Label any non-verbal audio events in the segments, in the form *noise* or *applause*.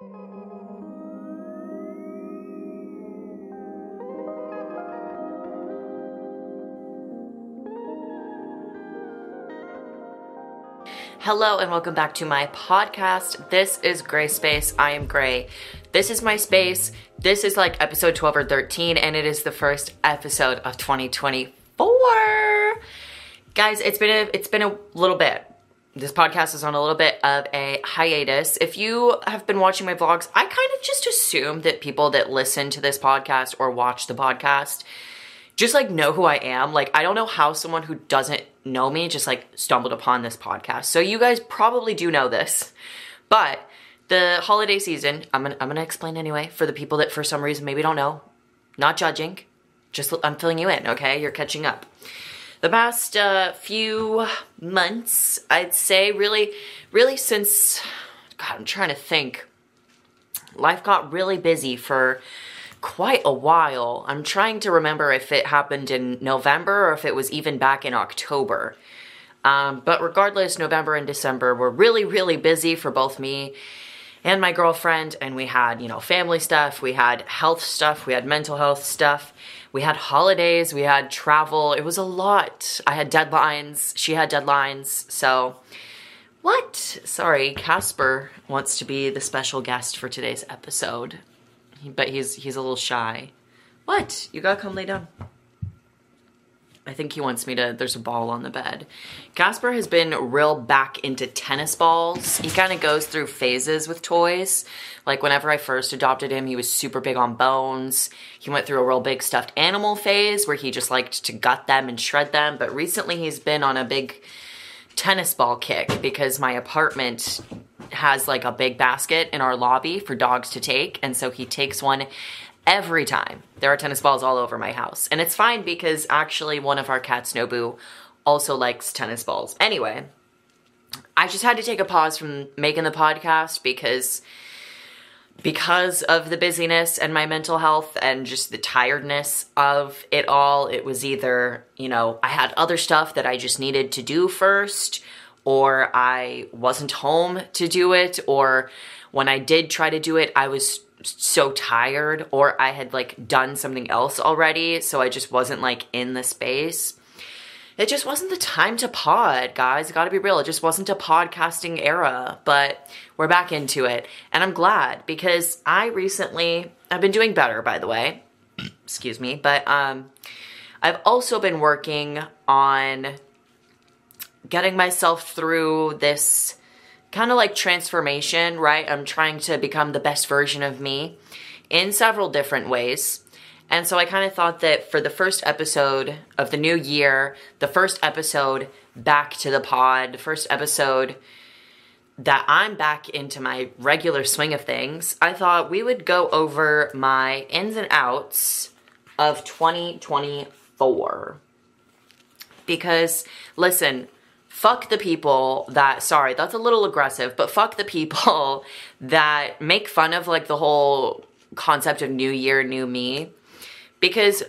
Hello and welcome back to my podcast. This is Gray Space. I am Gray. This is my space. This is like episode 12 or 13, and it is the first episode of 2024. Guys, it's been a it's been a little bit. This podcast is on a little bit of a hiatus. If you have been watching my vlogs, I kind of just assume that people that listen to this podcast or watch the podcast just like know who I am. Like I don't know how someone who doesn't know me just like stumbled upon this podcast. So you guys probably do know this. But the holiday season, I'm gonna, I'm gonna explain anyway for the people that for some reason maybe don't know. Not judging, just I'm filling you in. Okay, you're catching up. The past uh, few months, I'd say, really, really since God, I'm trying to think. Life got really busy for quite a while. I'm trying to remember if it happened in November or if it was even back in October. Um, but regardless, November and December were really, really busy for both me and my girlfriend. And we had, you know, family stuff, we had health stuff, we had mental health stuff, we had holidays, we had travel. It was a lot. I had deadlines, she had deadlines. So, what? Sorry, Casper wants to be the special guest for today's episode but he's he's a little shy. What? You gotta come lay down. I think he wants me to. There's a ball on the bed. Casper has been real back into tennis balls. He kind of goes through phases with toys. Like whenever I first adopted him, he was super big on bones. He went through a real big stuffed animal phase where he just liked to gut them and shred them. But recently, he's been on a big tennis ball kick because my apartment has like a big basket in our lobby for dogs to take. And so he takes one every time. There are tennis balls all over my house. And it's fine because actually one of our cats, Nobu, also likes tennis balls. Anyway, I just had to take a pause from making the podcast because because of the busyness and my mental health and just the tiredness of it all, it was either, you know, I had other stuff that I just needed to do first or I wasn't home to do it, or when I did try to do it, I was so tired, or I had like done something else already, so I just wasn't like in the space. It just wasn't the time to pod, guys. Gotta be real. It just wasn't a podcasting era, but we're back into it. And I'm glad because I recently, I've been doing better, by the way. *clears throat* Excuse me. But um, I've also been working on getting myself through this kind of like transformation, right? I'm trying to become the best version of me in several different ways. And so I kind of thought that for the first episode of the new year, the first episode back to the pod, the first episode that I'm back into my regular swing of things, I thought we would go over my ins and outs of 2024. Because, listen, fuck the people that sorry that's a little aggressive but fuck the people *laughs* that make fun of like the whole concept of new year new me. Because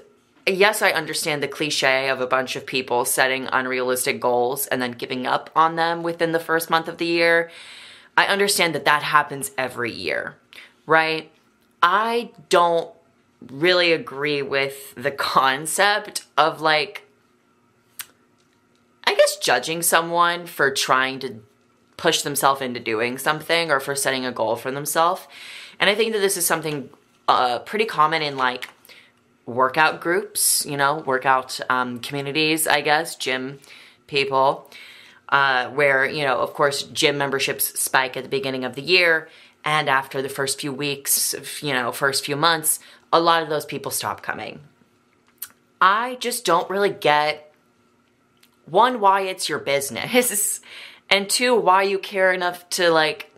yes i understand the cliche of a bunch of people setting unrealistic goals and then giving up on them within the first month of the year. I understand that that happens every year right? I don't really agree with the *laughs* concept of like judging someone for trying to push themselves into doing something or for setting a goal for themselves. And I think that this is something uh, pretty common in like workout groups, you know, workout um, communities, I guess, gym people, uh, where, you know, of course, gym memberships spike at the beginning of the year. And after the first few weeks, you know, first few months, a lot of those people stop coming. I just don't really get one, why it's your business, *laughs* and two, why you care enough to like,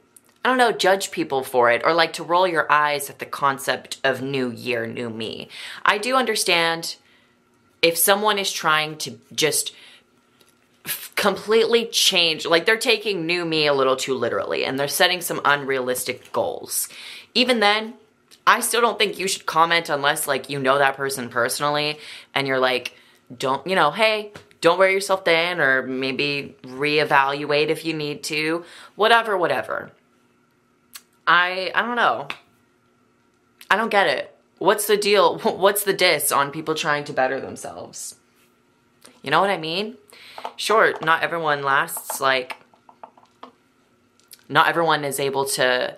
I don't know, judge people for it or like to roll your eyes at the concept of new year, new me. I do understand if someone is trying to just completely change, like they're taking new me a little too literally and they're setting some unrealistic goals. Even then, I still don't think you should comment unless like you know that person personally and you're like, don't, you know, hey, don't wear yourself thin or maybe reevaluate if you need to. Whatever, whatever. I I don't know. I don't get it. What's the deal? *laughs* What's the diss on people trying to better themselves? You know what I mean? Sure, not everyone lasts like not everyone is able to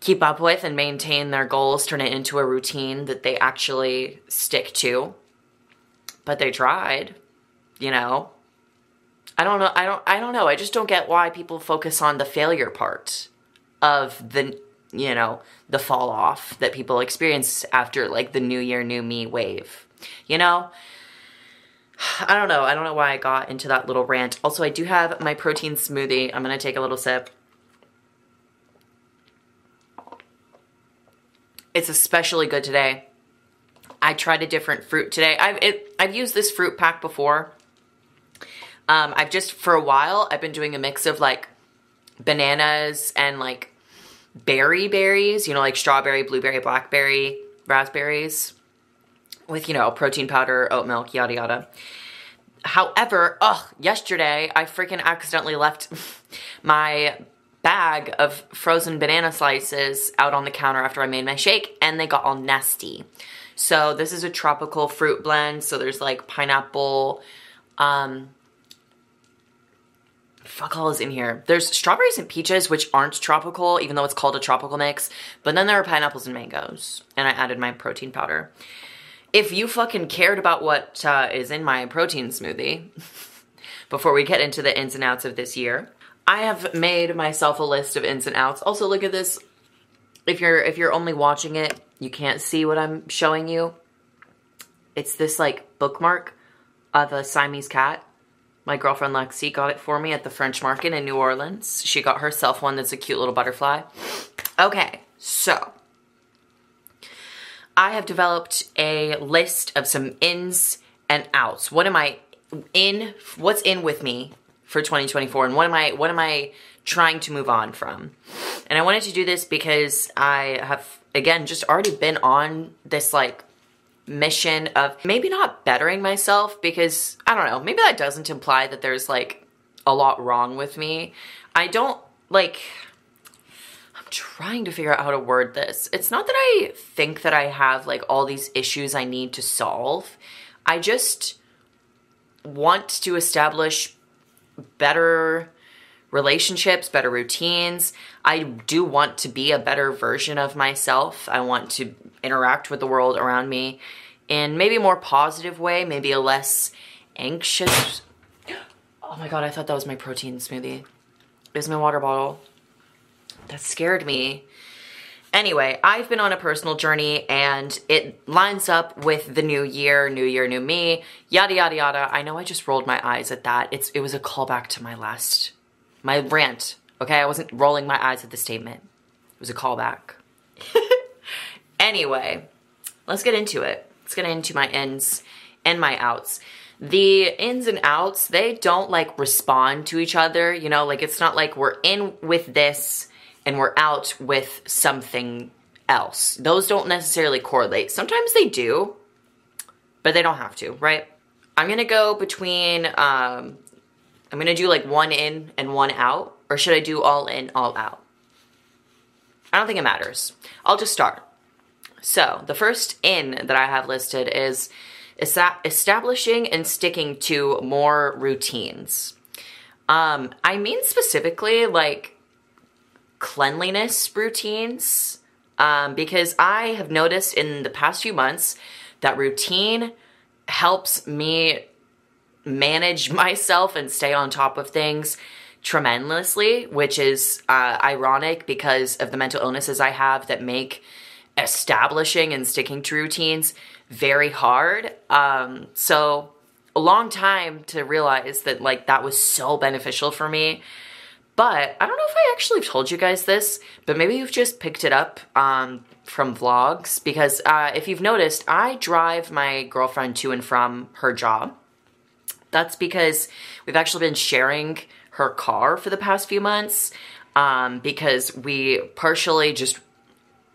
keep up with and maintain their goals, turn it into a routine that they actually stick to. But they tried, you know. I don't know. I don't I don't know. I just don't get why people focus on the failure part of the you know, the fall off that people experience after like the new year new me wave. You know? *sighs* I don't know. I don't know why I got into that little rant. Also, I do have my protein smoothie. I'm to take a little sip. It's especially good today. I tried a different fruit today. I've it, I've used this fruit pack before. Um, I've just for a while I've been doing a mix of like bananas and like berry berries, you know, like strawberry, blueberry, blackberry, raspberries with, you know, protein powder, oat milk, yada yada. However, ugh, yesterday I freaking accidentally left *laughs* my bag of frozen banana slices out on the counter after I made my shake and they got all nasty. So this is a tropical fruit blend. So there's like pineapple, um, fuck all is in here. There's strawberries and peaches, which aren't tropical, even though it's called a tropical mix. But then there are pineapples and mangoes. And I added my protein powder. If you fucking cared about what uh, is in my protein smoothie, *laughs* before we get into the ins and outs of this year, I have made myself a list of ins and outs. Also, look at this. If you're if you're only watching it, you can't see what I'm showing you. It's this like bookmark of a Siamese cat my girlfriend Lexi got it for me at the French Market in New Orleans. She got herself one that's a cute little butterfly. Okay, so I have developed a list of some ins and outs. What am I in? What's in with me for 2024, and what am I? What am I trying to move on from? And I wanted to do this because I have again just already been on this like mission of maybe not bettering myself because I don't know, maybe that doesn't imply that there's like a lot wrong with me. I don't like I'm trying to figure out how to word this. It's not that I think that I have like all these issues I need to solve. I just want to establish better relationships, better routines. I do want to be a better version of myself. I want to interact with the world around me in maybe a more positive way, maybe a less anxious. *gasps* Oh my god, I thought that was my protein smoothie. It was my water bottle. That scared me. Anyway, I've been on a personal journey and it lines up with the new year, new year, new me, yada yada yada. I know I just rolled my eyes at that. It's it was a callback to my last my rant. Okay, I wasn't rolling my eyes at the statement. It was a callback. *laughs* anyway, let's get into it. Let's get into my ins and my outs. The ins and outs, they don't like respond to each other, you know, like it's not like we're in with this and we're out with something else. Those don't necessarily correlate. Sometimes they do, but they don't have to, right? I'm gonna go between, um, I'm gonna do like one in and one out, or should I do all in, all out? I don't think it matters. I'll just start. So, the first in that I have listed is establishing and sticking to more routines. Um, I mean specifically like cleanliness routines, um, because I have noticed in the past few months that routine helps me manage *laughs* myself and stay on top of things tremendously, which is uh, ironic because of the mental illnesses I have that make establishing and sticking to routines very hard. Um, so a long time to realize that like that was so beneficial for me. But I don't know if I actually told you guys this, but maybe you've just picked it up um, from vlogs because uh, if you've noticed, I drive my girlfriend to and from her job. That's because we've actually been sharing her car for the past few months um, because we partially just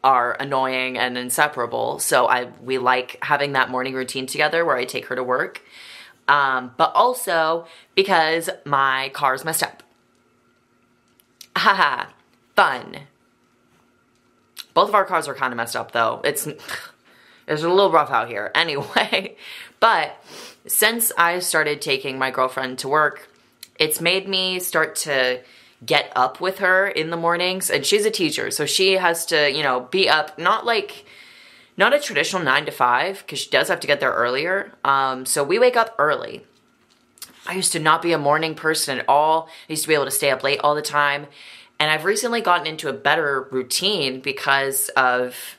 are annoying and inseparable. So I we like having that morning routine together where I take her to work. Um, but also because my car's messed up. Haha, fun. Both of our cars are kind of messed up though. It's *laughs* it's a little rough out here anyway. *laughs* But since I started taking my girlfriend to work, it's made me start to get up with her in the mornings. And she's a teacher so she has to you know be up not like not a traditional nine to five because she does have to get there earlier. Um, so we wake up early. I used to not be a morning person at all. I used to be able to stay up late all the time. And i've recently gotten into a better routine because of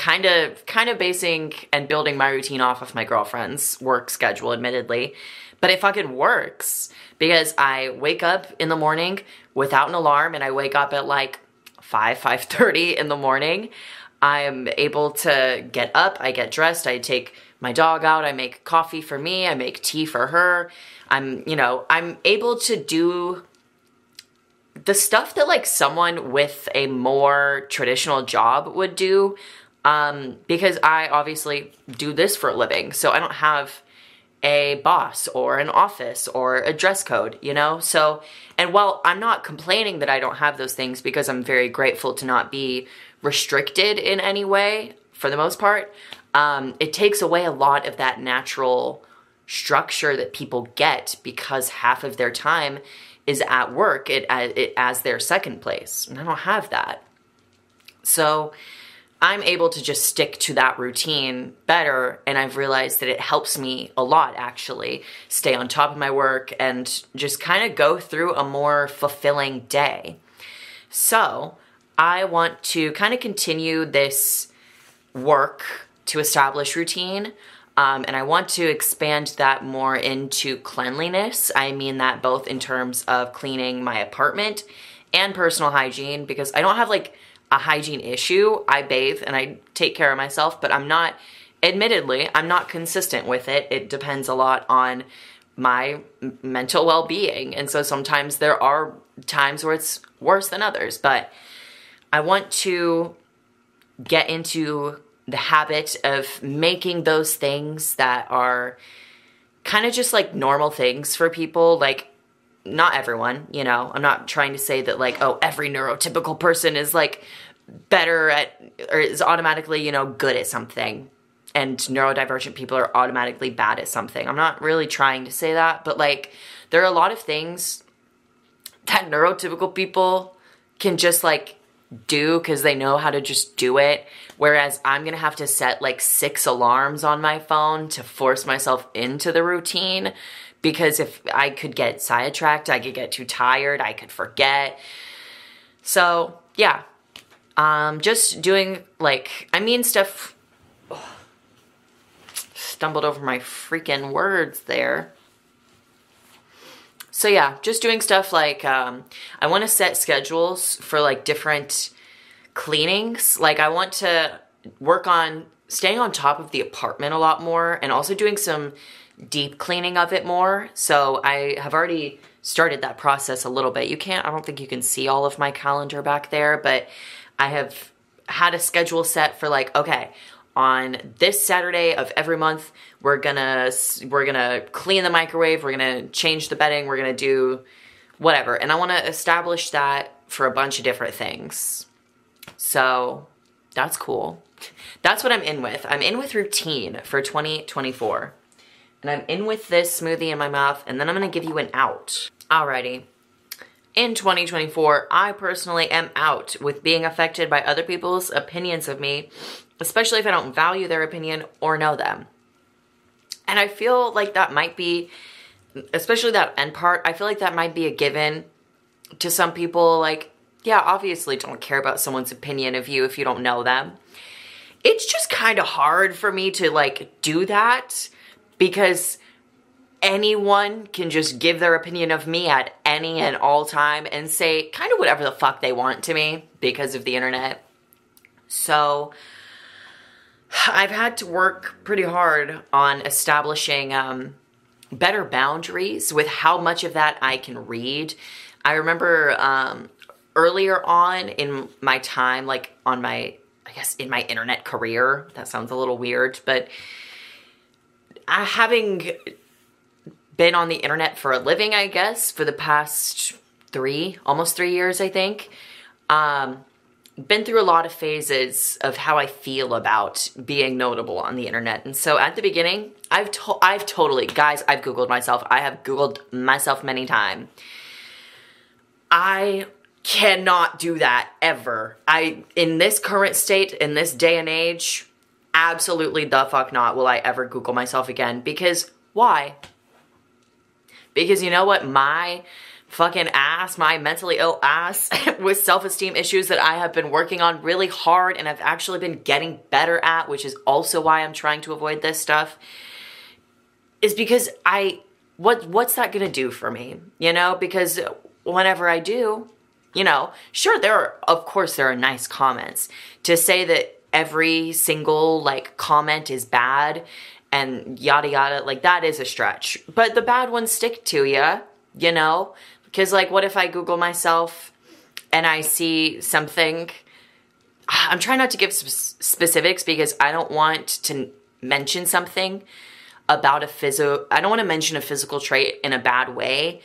kind of kind of basing and building my routine off of my girlfriend's work schedule admittedly but it fucking works because I wake up in the morning without an alarm and I wake up at like 5 5:30 in the morning. I'm able to get up, I get dressed, I take my dog out, I make coffee for me, I make tea for her. I'm, you know, I'm able to do the stuff that like someone with a more traditional job would do um because I obviously do this for a living. So I don't have a boss or an office or a dress code, you know? So, and while I'm not complaining that I don't have those things because I'm very grateful to not be restricted in any way for the most part, um, it takes away a lot of that natural structure that people get because half of their time is at work it, it as their second place. And I don't have that. So, I'm able to just stick to that routine better. And I've realized that it helps me a lot actually stay on top of my work and just kind of go through a more fulfilling day. So I want to kind of continue this work to establish routine. Um, and I want to expand that more into cleanliness. I mean that both in terms of cleaning my apartment and personal hygiene because I don't have like a hygiene issue. I bathe and I take care of myself, but I'm not, admittedly, I'm not consistent with it. It depends a lot on my mental well being. And so sometimes there are times where it's worse than others, but I want to get into the habit of making those things that are kind of just like normal things for people. Like, not everyone, you know. I'm not trying to say that like, oh, every neurotypical person is like better at or is automatically, you know, good at something. And neurodivergent people are automatically bad at something. I'm not really trying to say that, but like there are a lot of things that neurotypical people can just like do because they know how to just do it. Whereas I'm gonna have to set like six alarms on my phone to force myself into the routine because if I could get sidetracked, I could get too tired, I could forget. So, yeah. Um, just doing like, I mean, stuff. Oh, stumbled over my freaking words there. So, yeah, just doing stuff like um, I want to set schedules for like different cleanings. Like, I want to work on staying on top of the apartment a lot more and also doing some deep cleaning of it more. So I have already started that process a little bit. You can't, I don't think you can see all of my calendar back there, but I have had a schedule set for like, okay, on this Saturday of every month, we're gonna we're gonna clean the microwave, we're gonna change the bedding, we're gonna do whatever. And I want to establish that for a bunch of different things. So that's cool. That's what I'm in with. I'm in with routine for 2024 and I'm in with this smoothie in my mouth, and then I'm gonna give you an out. Alrighty. In 2024, I personally am out with being affected by other people's opinions of me, especially if I don't value their opinion or know them. And I feel like that might be, especially that end part, I feel like that might be a given to some people. Like, yeah, obviously don't care about someone's opinion of you if you don't know them. It's just kind of hard for me to like do that because anyone can just give their opinion of me at any and all time and say kind of whatever the fuck they want to me because of the internet. So I've had to work pretty hard on establishing um, better boundaries with how much of that I can read. I remember um, earlier on in my time, like on my, I guess, in my internet career, that sounds a little weird, but having been on the internet for a living, I guess, for the past three, almost three years, I think. Um, been through a lot of phases of how I feel about being notable on the internet. And so at the beginning, I've to- I've totally guys, I've googled myself. I have googled myself many times. I cannot do that ever. I in this current state in this day and age, absolutely the fuck not will I ever google myself again because why? Because you know what my fucking ass, my mentally ill ass *laughs* with self esteem issues that I have been working on really hard and I've actually been getting better at, which is also why I'm trying to avoid this stuff, is because I. What, what's that gonna do for me? You know, because whenever I do, you know, sure, there are, of course, there are nice comments. To say that every single like comment is bad and yada yada, like that is a stretch. But the bad ones stick to you, you know? Because, like, what if I Google myself and I see something? I'm trying not to give specifics because I don't want to mention something about a physio. I don't want to mention a physical trait in a bad way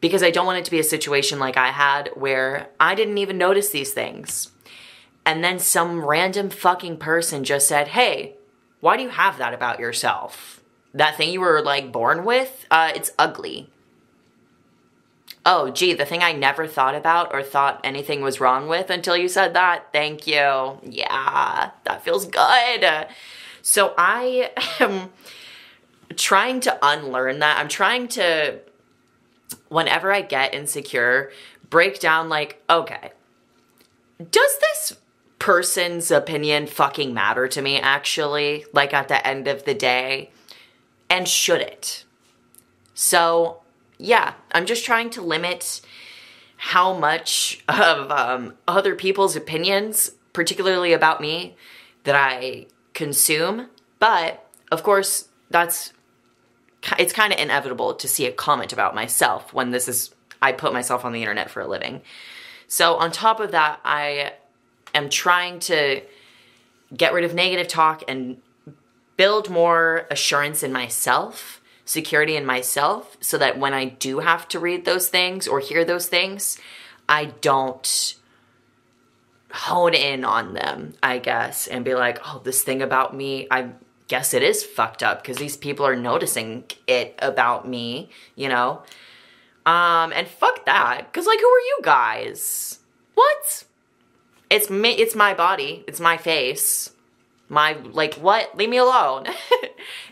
because I don't want it to be a situation like I had where I didn't even notice these things. And then some random fucking person just said, Hey, why do you have that about yourself? That thing you were like born with? Uh, it's ugly oh, gee, the thing I never thought about or thought anything was wrong with until you said that. Thank you. Yeah, that feels good. So I *laughs* am trying to unlearn that. I'm trying to, whenever I get insecure, break down like, okay, does this person's opinion fucking matter to me actually? Like at the end of the day? And should it? So yeah, I'm just trying to limit how much of um, other people's opinions, particularly about me, that I consume. But of course, that's it's kind of inevitable to see a comment about myself when this is I put myself on the internet for a living. So on top of that, I am trying to get rid of negative talk and build more assurance in myself security in myself so that when I do have to read those things or hear those things, I don't hone in on them, I guess, and be like, oh, this thing about me, I guess it is fucked up because these people are noticing it about me, you know? Um, and fuck that. Cause like, who are you guys? What? It's me, it's my body, it's my face. My like what? Leave me alone. *laughs*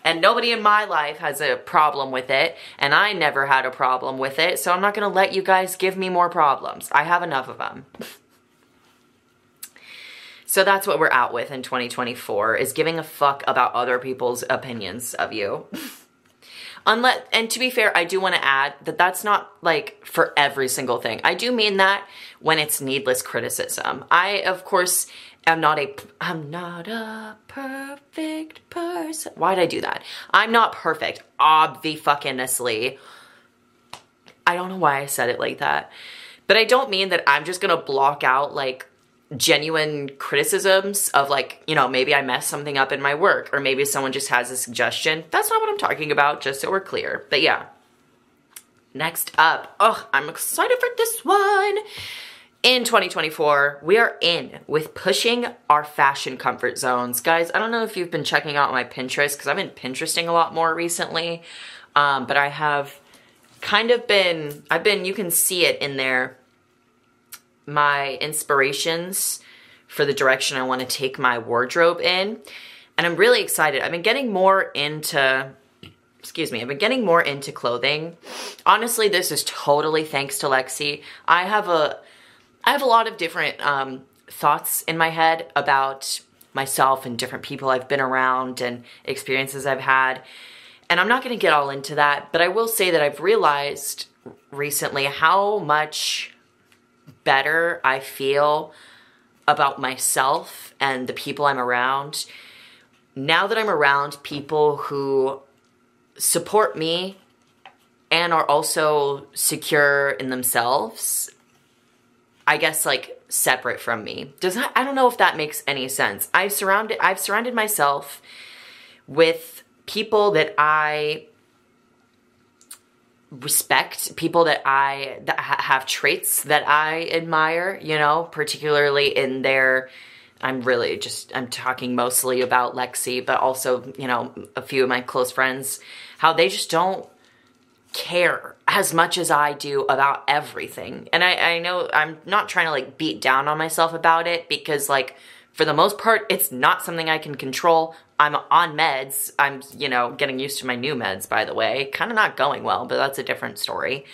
And nobody in my life has a problem with it and i never had a problem with it so i'm not to let you guys give me more problems. I have enough of them so that's what we're out with in 2024 is giving a fuck about other people's opinions of you. *laughs* Unless and to be fair i do want to add that that's not like for every single thing. I do mean that when it's needless criticism i of course am not a I'm not a perfect person. Why'd I do that? I'm not perfect, obvi fucking honestly. I don't know why I said it like that. But I don't mean that I'm just gonna block out like genuine criticisms of like, you know, maybe I messed something up in my work or maybe someone just has a suggestion. That's not what I'm talking about, just so we're clear. But yeah. Next up, oh, I'm excited for this one in 2024, we are in with pushing our fashion comfort zones. Guys, I don't know if you've been checking out my Pinterest because I've been Pinteresting a lot more recently, um, but I have kind of been, I've been, you can see it in there, my inspirations for the direction I want to take my wardrobe in. And I'm really excited. I've been getting more into excuse me, I've been getting more into clothing. Honestly, this is totally thanks to Lexi. I have a I have a lot of different um, thoughts in my head about myself and different people I've been around and experiences I've had. And I'm not going to get all into that, but I will say that I've realized recently how much better I feel about myself and the people I'm around now that I'm around people who support me and are also secure in themselves I guess like separate from me. Does that I don't know if that makes any sense. I've surrounded I've surrounded myself with people that I respect people that I that ha- have traits that I admire, you know, particularly in their I'm really just I'm talking mostly about Lexi, but also, you know, a few of my close friends how they just don't care as much as I do about everything. And I, I know I'm not trying to like beat down on myself about it because like for the most part, it's not something I can control. I'm on meds. I'm, you know, getting used to my new meds, by the way. Kind of not going well, but that's a different story.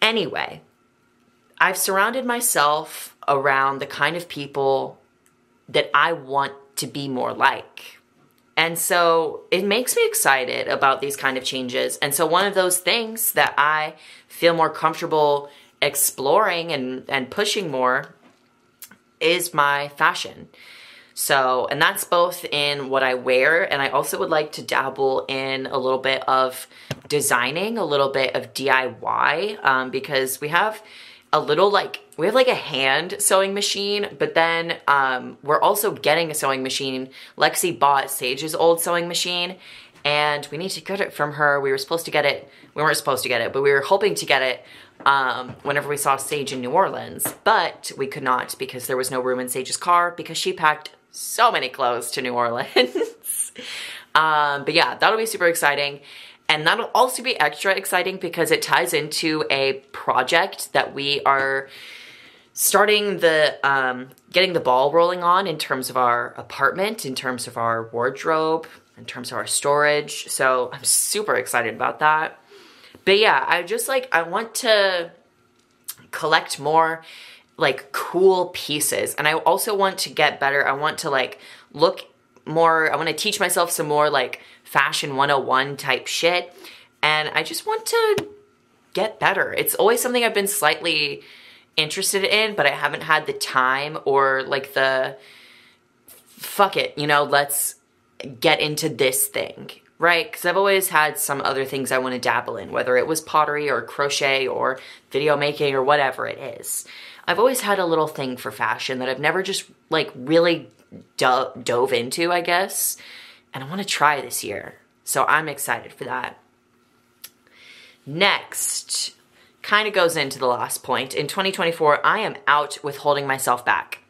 Anyway, I've surrounded myself around the kind of people that I want to be more like. And so it makes me excited about these kind of changes. And so one of those things that I feel more comfortable exploring and, and pushing more is my fashion. So, and that's both in what I wear, and I also would like to dabble in a little bit of designing, a little bit of DIY, um, because we have a little like we have like a hand sewing machine, but then um, we're also getting a sewing machine. Lexi bought Sage's old sewing machine, and we need to get it from her. We were supposed to get it. We weren't supposed to get it, but we were hoping to get it um, whenever we saw Sage in New Orleans, but we could not because there was no room in Sage's car because she packed so many clothes to New Orleans. *laughs* um, but yeah, that'll be super exciting. And that'll also be extra exciting because it ties into a project that we are starting the um, getting the ball rolling on in terms of our apartment, in terms of our wardrobe, in terms of our storage. So I'm super excited about that. But yeah, I just like, I want to collect more like cool pieces. And I also want to get better. I want to like look more, I want to teach myself some more like fashion 101 type shit. And I just want to get better. It's always something I've been slightly interested in, but I haven't had the time or like the fuck it, you know, let's get into this thing right? Because I've always had some other things I want to dabble in, whether it was pottery or crochet or video making or whatever it is. I've always had a little thing for fashion that I've never just like really do- dove into, I guess. And I want to try this year. So I'm excited for that. Next, kind of goes into the last point. In 2024, I am out with holding myself back.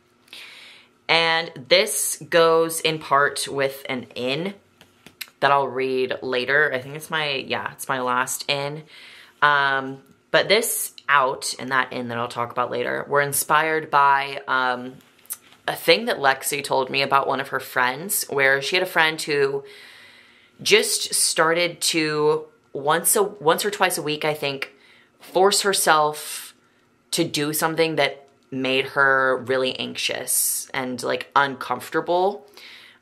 And this goes in part with an in that I'll read later. I think it's my, yeah, it's my last in. Um, but this out and that in that I'll talk about later were inspired by um, a thing that Lexi told me about one of her friends, where she had a friend who just started to once a once or twice a week, I think, force herself to do something that made her really anxious and like uncomfortable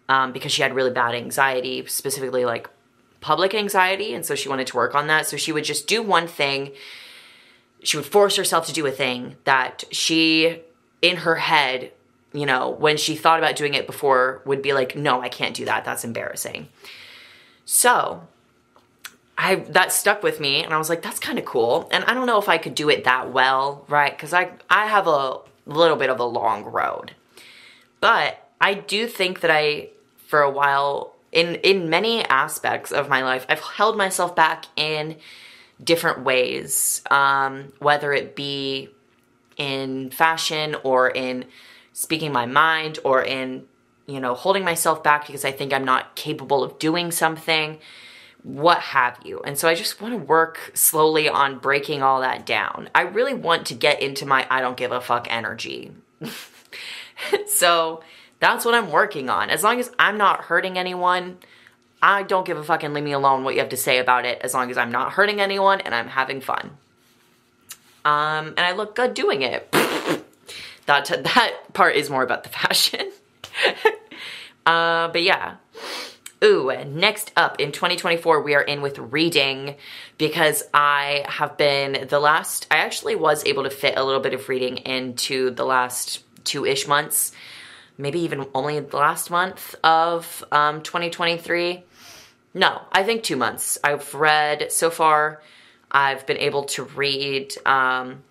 um, because she had really bad anxiety, specifically like public anxiety. And so she wanted to work on that. So she would just do one thing. She would force herself to do a thing that she, in her head, you know, when she thought about doing it before, would be like, no, I can't do that. That's embarrassing. So I that stuck with me and I was like, that's kind of cool. And I don't know if I could do it that well, right? Because I I have a little bit of a long road. But I do think that I for a while in in many aspects of my life I've held myself back in different ways um, whether it be in fashion or in speaking my mind or in you know holding myself back because I think I'm not capable of doing something what have you. And so I just want to work slowly on breaking all that down. I really want to get into my I don't give a fuck energy. *laughs* so that's what I'm working on. As long as I'm not hurting anyone, I don't give a fuck and leave me alone what you have to say about it as long as I'm not hurting anyone and I'm having fun. Um, and I look good doing it. *laughs* that, that part is more about the fashion. *laughs* uh, but yeah. Ooh, next up in 2024, we are in with reading because I have been the last, I actually was able to fit a little bit of reading into the last two ish months maybe even only the last month of um, 2023. No, I think two months. I've read so far, I've been able to read, um,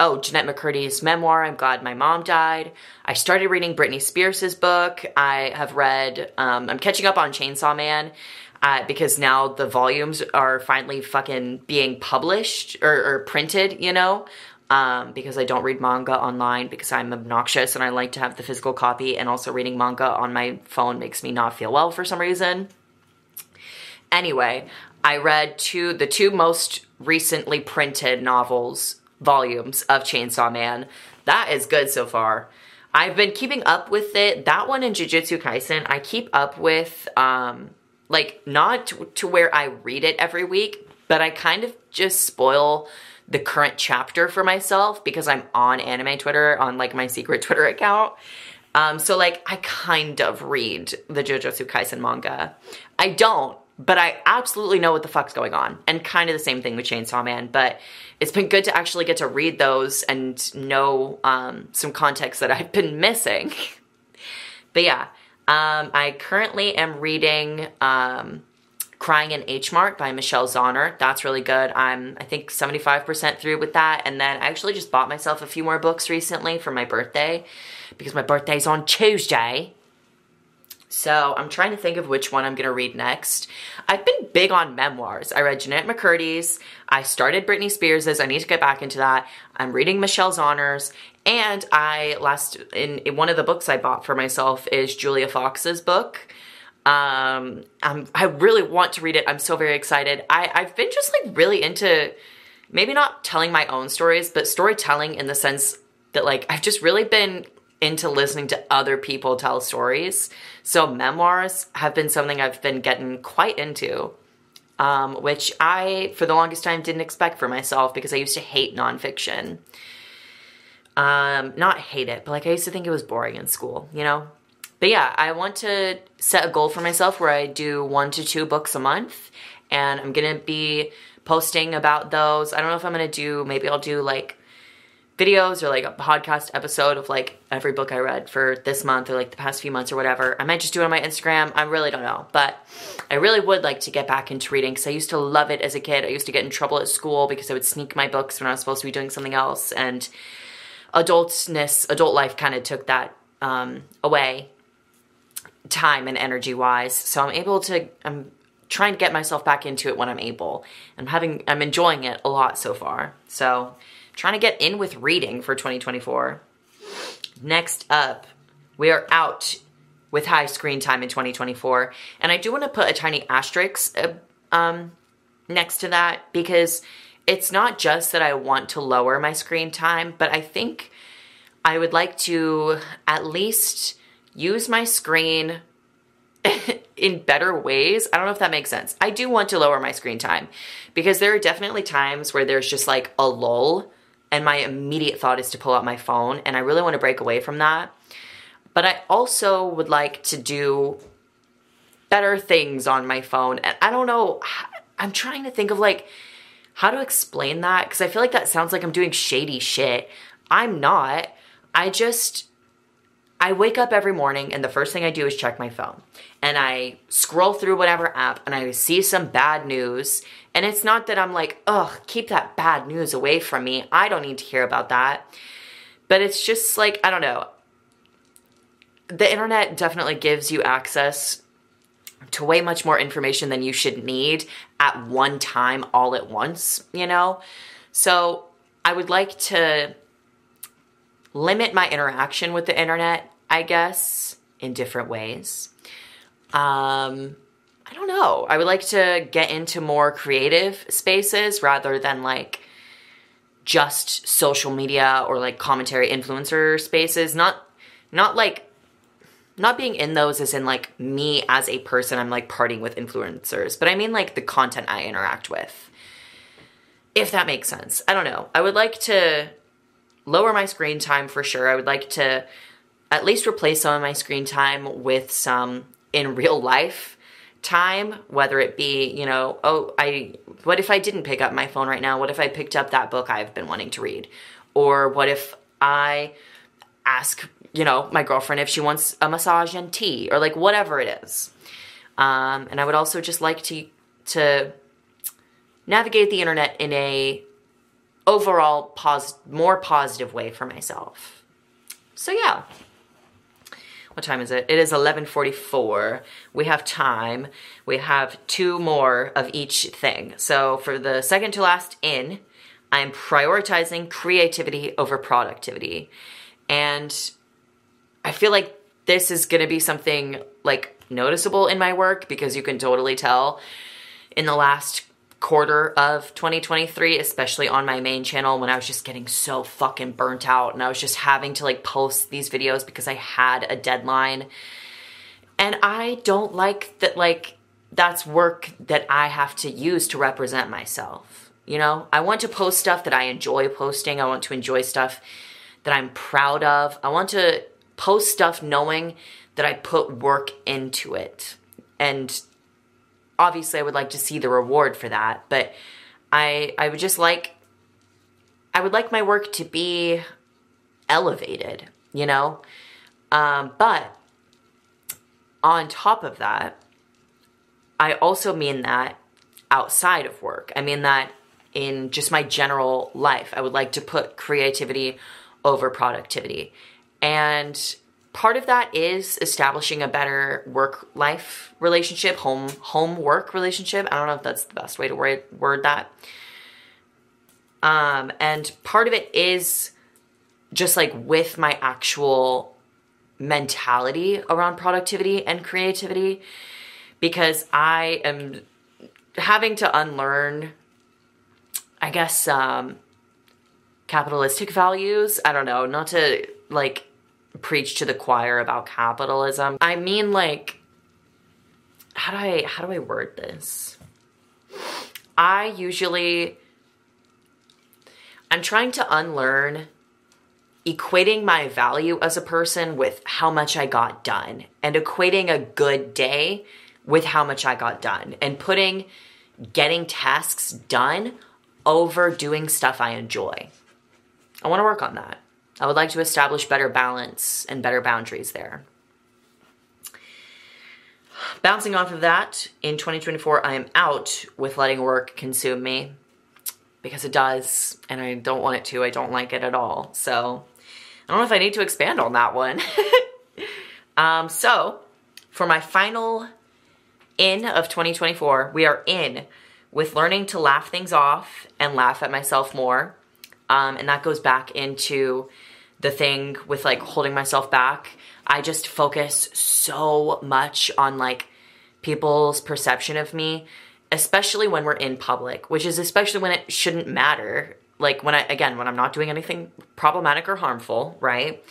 oh, Jennette McCurdy's memoir, I'm Glad My Mom Died. I started reading Britney Spears' book. I have read, um, I'm catching up on Chainsaw Man. uh, because now the volumes are finally fucking being published or, or printed, you know. Um, because I don't read manga online because I'm obnoxious and I like to have the physical copy, and also reading manga on my phone makes me not feel well for some reason. Anyway, I read two the two most recently printed novels volumes of Chainsaw Man. That is good so far. I've been keeping up with it. That one in Jujutsu Kaisen, I keep up with um like not to, to where I read it every week, but I kind of just spoil the current chapter for myself because I'm on anime Twitter on like my secret *laughs* Twitter account. Um, so like I kind of read the Jujutsu Kaisen manga. I don't, but I absolutely know what the fuck's going on. And kind of the same thing with Chainsaw Man, but it's been good to actually get to read those and know um, some context that I've been missing. *laughs* but yeah, um, I currently am reading um, Crying in H Mart by Michelle Zauner. That's really good. I'm, I think, 75% through with that. And then I actually just bought myself a few more books recently for my birthday because my birthday's on Tuesday. So I'm trying to think of which one I'm going to read next. I've been big on memoirs. I read Jennette McCurdy's. I started Britney Spears's. I need to get back into that. I'm reading Michelle Zauner's. And I last in, in one of the books I bought for myself is Julia Fox's book. Um, I'm, I really want to read it. I'm so very excited. I, I've been just like really into maybe not telling my own stories, but storytelling in the sense that like I've just really been into listening to other people tell stories. So memoirs have been something I've been getting quite into. Um, which I, for the longest time, didn't expect for myself because I used to hate nonfiction. Um, not hate it, but like I used to think it was boring in school, you know? But yeah, I want to set a goal for myself where I do one to two books a month, and I'm gonna be posting about those. I don't know if I'm gonna do, maybe I'll do like videos or like a podcast episode of like every book I read for this month or like the past few months or whatever. I might just do it on my Instagram. I really don't know. But I really would like to get back into reading because I used to love it as a kid. I used to get in trouble at school because I would sneak my books when I was supposed to be doing something else. And adultness, adult life kind of took that um, away time and energy wise. So I'm able to, I'm trying to get myself back into it when I'm able. I'm having, I'm enjoying it a lot so far. So trying to get in with reading for 2024. Next up, we are out with high screen time in 2024. And I do want to put a tiny asterisk uh, um, next to that because it's not just that I want to lower my screen time, but I think I would like to at least use my screen *laughs* in better ways. I don't know if that makes sense. I do want to lower my screen time because there are definitely times where there's just like a lull and my immediate thought is to pull out my phone and I really want to break away from that. But I also would like to do better things on my phone. And I don't know, *sighs* I'm trying to think of like how to explain that because I feel like that sounds like I'm doing shady shit. I'm not. I just I wake up every morning and the first thing I do is check my phone. And I scroll through whatever app and I see some bad news. And it's not that I'm like, ugh, keep that bad news away from me. I don't need to hear about that. But it's just like, I don't know. The internet definitely gives you access to way much more information than you should need at one time, all at once, you know? So I would like to limit my interaction with the internet, I guess, in different ways. Um, I don't know. I would like to get into more creative spaces rather than like just social media or like commentary influencer spaces. Not not like not being in those as in like me as a person I'm like partying with influencers, but I mean like the content I interact with. If that makes sense. I don't know. I would like to lower my screen time for sure. I would like to at least replace some of my screen time with some in real life time, whether it be, you know, oh, I, what if I didn't pick up my phone right now? What if I picked up that book I've been wanting to read? Or what if I ask, you know, my girlfriend if she wants a massage and tea or like whatever it is. Um, and I would also just like to, to navigate the internet in a overall pos- more positive way for myself. So yeah. What time is it? It is 11:44. We have time. We have two more of each thing. So for the second to last in, I'm prioritizing creativity over productivity. And I feel like this is going to be something like noticeable in my work because you can totally tell in the last quarter of 2023, especially on my main channel when I was just getting so fucking burnt out and I was just having to like post these videos because I had a deadline. And I don't like that, like, that's work that I have to use to represent myself. You know, I want to post stuff that I enjoy posting. I want to enjoy stuff that I'm proud of. I want to post stuff knowing that I put work into it. And obviously I would like to see the reward for that, but I I would just like I would like my work to be elevated, you know? Um, but on top of that, I also mean that outside of work. I mean that in just my general life. I would like to put creativity over productivity. And part of that is establishing a better work life relationship, home home work relationship. I don't know if that's the best way to word, word that. Um, and part of it is just like with my actual mentality around productivity and creativity because I am having to unlearn, I guess, um, capitalistic values. I don't know, not to like preach to the choir about capitalism. I mean like how do I how do I word this? I usually I'm trying to unlearn equating my value as a person with how much I got done and equating a good day with how much I got done and putting getting tasks done over doing stuff I enjoy. I want to work on that. I would like to establish better balance and better boundaries there. Bouncing off of that, in 2024, I am out with letting work consume me because it does, and I don't want it to. I don't like it at all. So I don't know if I need to expand on that one. *laughs* um, so for my final in of 2024, we are in with learning to laugh things off and laugh at myself more. Um, and that goes back into the thing with like holding myself back. I just focus so much on like people's perception of me, especially when we're in public, which is especially when it shouldn't matter. Like when I, again, when I'm not doing anything problematic or harmful, right?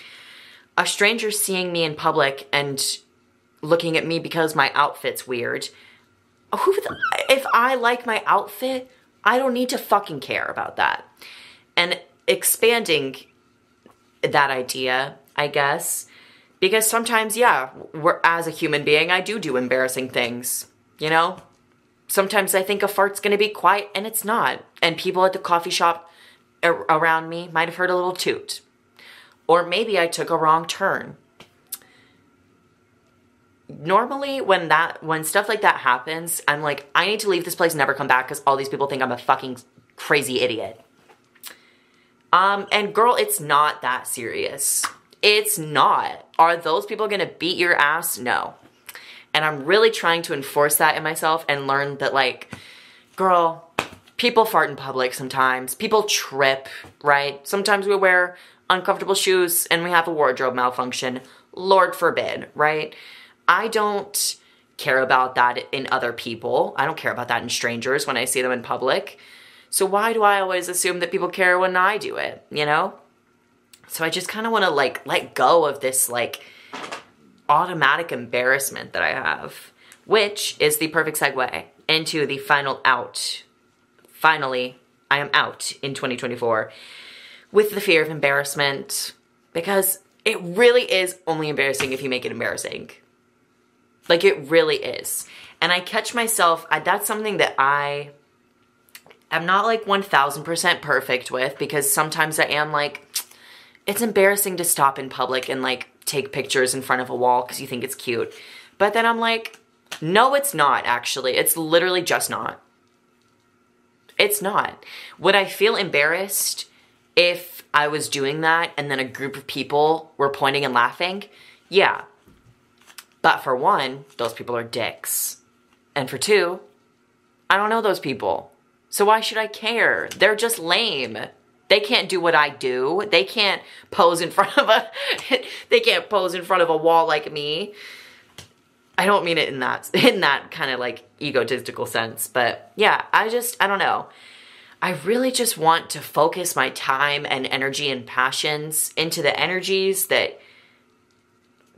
A stranger seeing me in public and looking at me because my outfit's weird. Who, if I like my outfit, I don't need to fucking care about that. And expanding that idea, I guess. Because sometimes, yeah, we're, as a human being, I do do embarrassing things, you know? Sometimes I think a fart's gonna be quiet and it's not. And people at the coffee shop around me might have heard a little toot. Or maybe I took a wrong turn. Normally when that when stuff like that happens, I'm like, I need to leave this place and never come back because all these people think I'm a fucking crazy idiot. Um, and girl, it's not that serious. It's not. Are those people gonna beat your ass? No. And I'm really trying to enforce that in myself and learn that, like, girl, people fart in public sometimes. People trip, right? Sometimes we wear uncomfortable shoes and we have a wardrobe malfunction. Lord forbid, right? I don't care about that in other people. I don't care about that in strangers when I see them in public. So why do I always assume that people care when I do it, you know? So I just kind of want to like let go of this like automatic embarrassment that I have, which is the perfect segue into the final out. Finally, I am out in 2024 with the fear of embarrassment because it really is only embarrassing if you make it embarrassing. Like it really is. And I catch myself, I, that's something that I I'm not like 1000% perfect with because sometimes I am like, it's embarrassing to stop in public and like take pictures in front of a wall because you think it's cute. But then I'm like, no, it's not actually. It's literally just not. It's not. Would I feel embarrassed if I was doing that and then a group of people were pointing and laughing? Yeah. But for one, those people are dicks. And for two, I don't know those people. So why should I care? They're just lame. They can't do what I do. They can't pose in *laughs* front of a they can't pose in front of a wall like me. I don't mean it in that in that kind of like egotistical sense, but yeah, I just I don't know. I really just want to focus my time and energy and passions into the energies that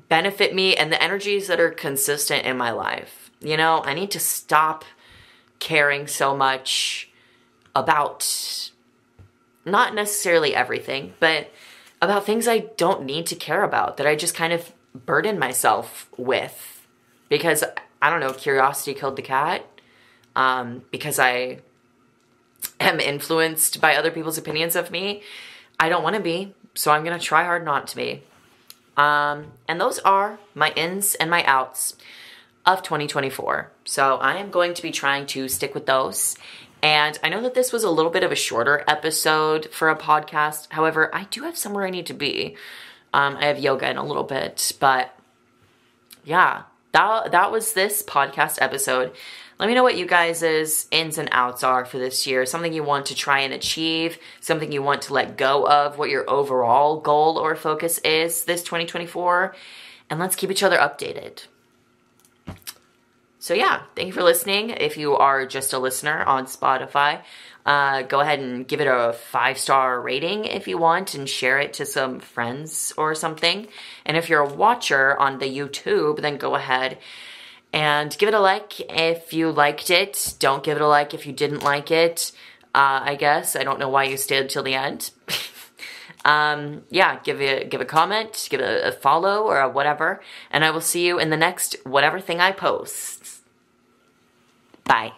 benefit me and the energies that are consistent in my life. You know, I need to stop caring so much about not necessarily everything, but about things I don't need to care about that I just kind of burden myself with because I don't know, curiosity killed the cat. Um, because I am influenced by other people's opinions of me. I don't want to be, so I'm going to try hard not to be. Um, and those are my ins and my outs of 2024. So I am going to be trying to stick with those. And I know that this was a little bit of a shorter episode for a podcast. However, I do have somewhere I need to be. Um, I have yoga in a little bit, but yeah, that that was this podcast episode. Let me know what you guys' ins and outs are for this year. Something you want to try and achieve, something you want to let go of, what your overall goal or focus is this 2024. And let's keep each other updated. So, yeah, thank you for listening. If you are just a listener on Spotify, uh, go ahead and give it a five star rating if you want and share it to some friends or something. And if you're a watcher on the YouTube, then go ahead and give it a like if you liked it. Don't give it a like if you didn't like it. Uh, I guess I don't know why you stayed till the end. *laughs* um, yeah, give it give a comment, give it a follow or a whatever, and I will see you in the next whatever thing I post. Bye.